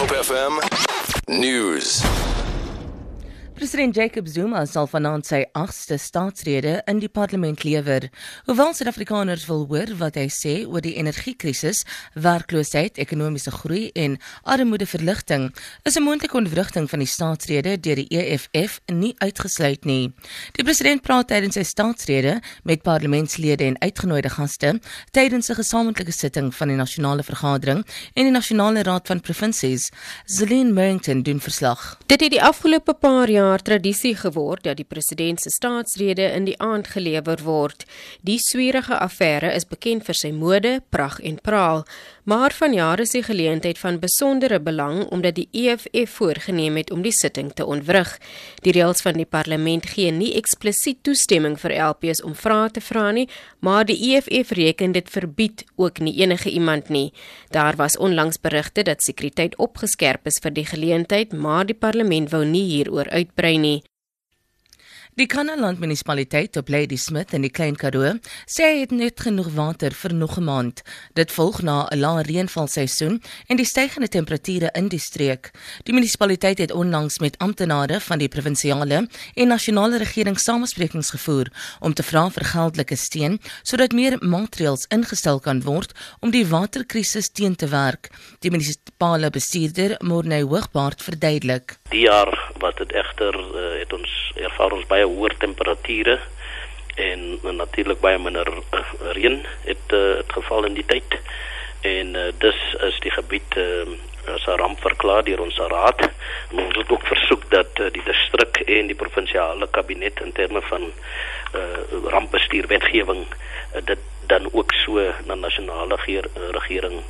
Hope FM News. President Jacob Zuma sal vanaand sy 8ste staatsrede in die parlement lewer. Hoewel Suid-Afrikaners wil hoor wat hy sê oor die energiekrisis, werkloosheid, ekonomiese groei en armoedeverligting, is 'n moontlike ontwrigting van die staatsrede deur die EFF nie uitgesluit nie. Die president praat tydens sy staatsrede met parlementslede en uitgenooide gaste tydens 'n gesamentlike sitting van die nasionale vergadering en die nasionale raad van provinsies. Zelin Merrington doen verslag. Dit het die afgelope paar jaar jaar tradisie geword dat die president se staatsrede in die aand gelewer word. Die swierige affære is bekend vir sy mode, prag en praal, maar vanjaar is die geleentheid van besondere belang omdat die EFF voorgenem het om die sitting te ontwrig. Die reëls van die parlement gee nie eksplisiet toestemming vir LPs om vrae te vra nie, maar die EFF reken dit verbied ook nie enige iemand nie. Daar was onlangs berigte dat sekuriteit opgeskerp is vir die geleentheid, maar die parlement wou nie hieroor uitbrei nie. Die Kanaland munisipaliteit op Lady Smith in die Klein Karoo sê het net genoeg water vir nog 'n maand. Dit volg na 'n lae reënvalseisoen en die stygende temperature in die streek. Die munisipaliteit het onlangs met amptenare van die provinsiale en nasionale regering samesprekings gevoer om te vra vir geldelike steun sodat meer maatreëls ingestel kan word om die waterkrisis teen te werk. Die munisipale bestuurder, Morne Hoogbaard, verduidelik: Die jaar wat dit egter uh, het ons ervaar ons baie hoër temperature en uh, natuurlik baie minder uh, reën het uh, het geval in die tyd. En uh, dus is die gebied uh, as 'n ramp verklaar deur ons raad. En ons het ook versoek dat uh, die distrik en die provinsiale kabinet in terme van uh, rampbestuur wetgewing uh, dit dan ook so na nasionale regering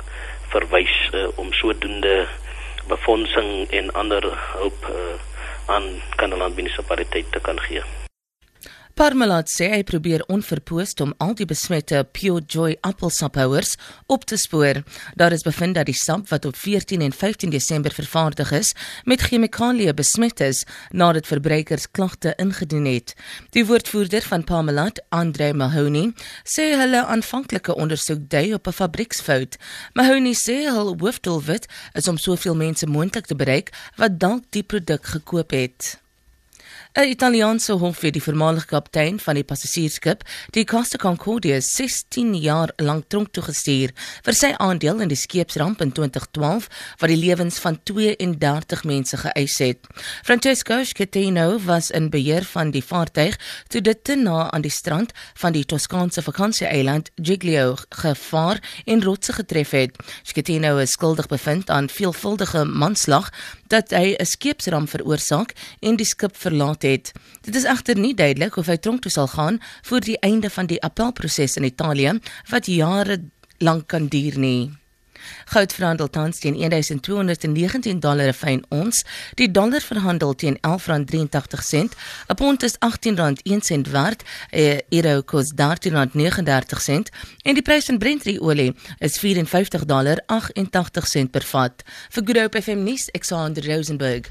verwys uh, om sodoende befondsing en ander hulp uh, aan Kanaland munisipaliteit te kan gee. Parmalat sê hy probeer onverpoost om al die besmette Pure Joy appelsaphouers op te spoor. Daar is bevind dat die sap wat op 14 en 15 Desember vervaardig is, met chemikalieë besmet is nadat verbruikers klagte ingedien het. Die woordvoerder van Parmalat, Andre Mahoney, sê hulle aanvanklike ondersoek dui op 'n fabrieksfout. Mahoney sê hul hoofdoelwit is om soveel mense moontlik te bereik wat dalk die produk gekoop het. 'n Italiaanse hof het die voormalige kaptein van die passasiersskip, die Costa Concordia, 16 jaar lank tronk toegestuur vir sy aandeel in die skeepsramp in 2012 wat die lewens van 32 mense geëis het. Francesco Schettino was in beheer van die vaartuig toe dit te na aan die strand van die Toskaanse vakansieeiland Giglio gevaar en rotse getref het. Schettino is skuldig bevind aan veelvuldige manslag dat hy 'n skeepsramp veroorsaak en die skip verlaat het. Dit is egter nie duidelik of hy tronk toe sal gaan voor die einde van die appelproses in Italië wat jare lank kan duur nie. Goud verhandel tans teen 1219 dollar fyn ons. Die dollar verhandel teen 11.83 sent. 'n Pond is 18.1 sent werd. 'n Euro kos 13.39 sent en die prys van Brent olie is 54 dollar 88 sent per vat. Vir Good Hope FM nuus, Alexander Rosenberg.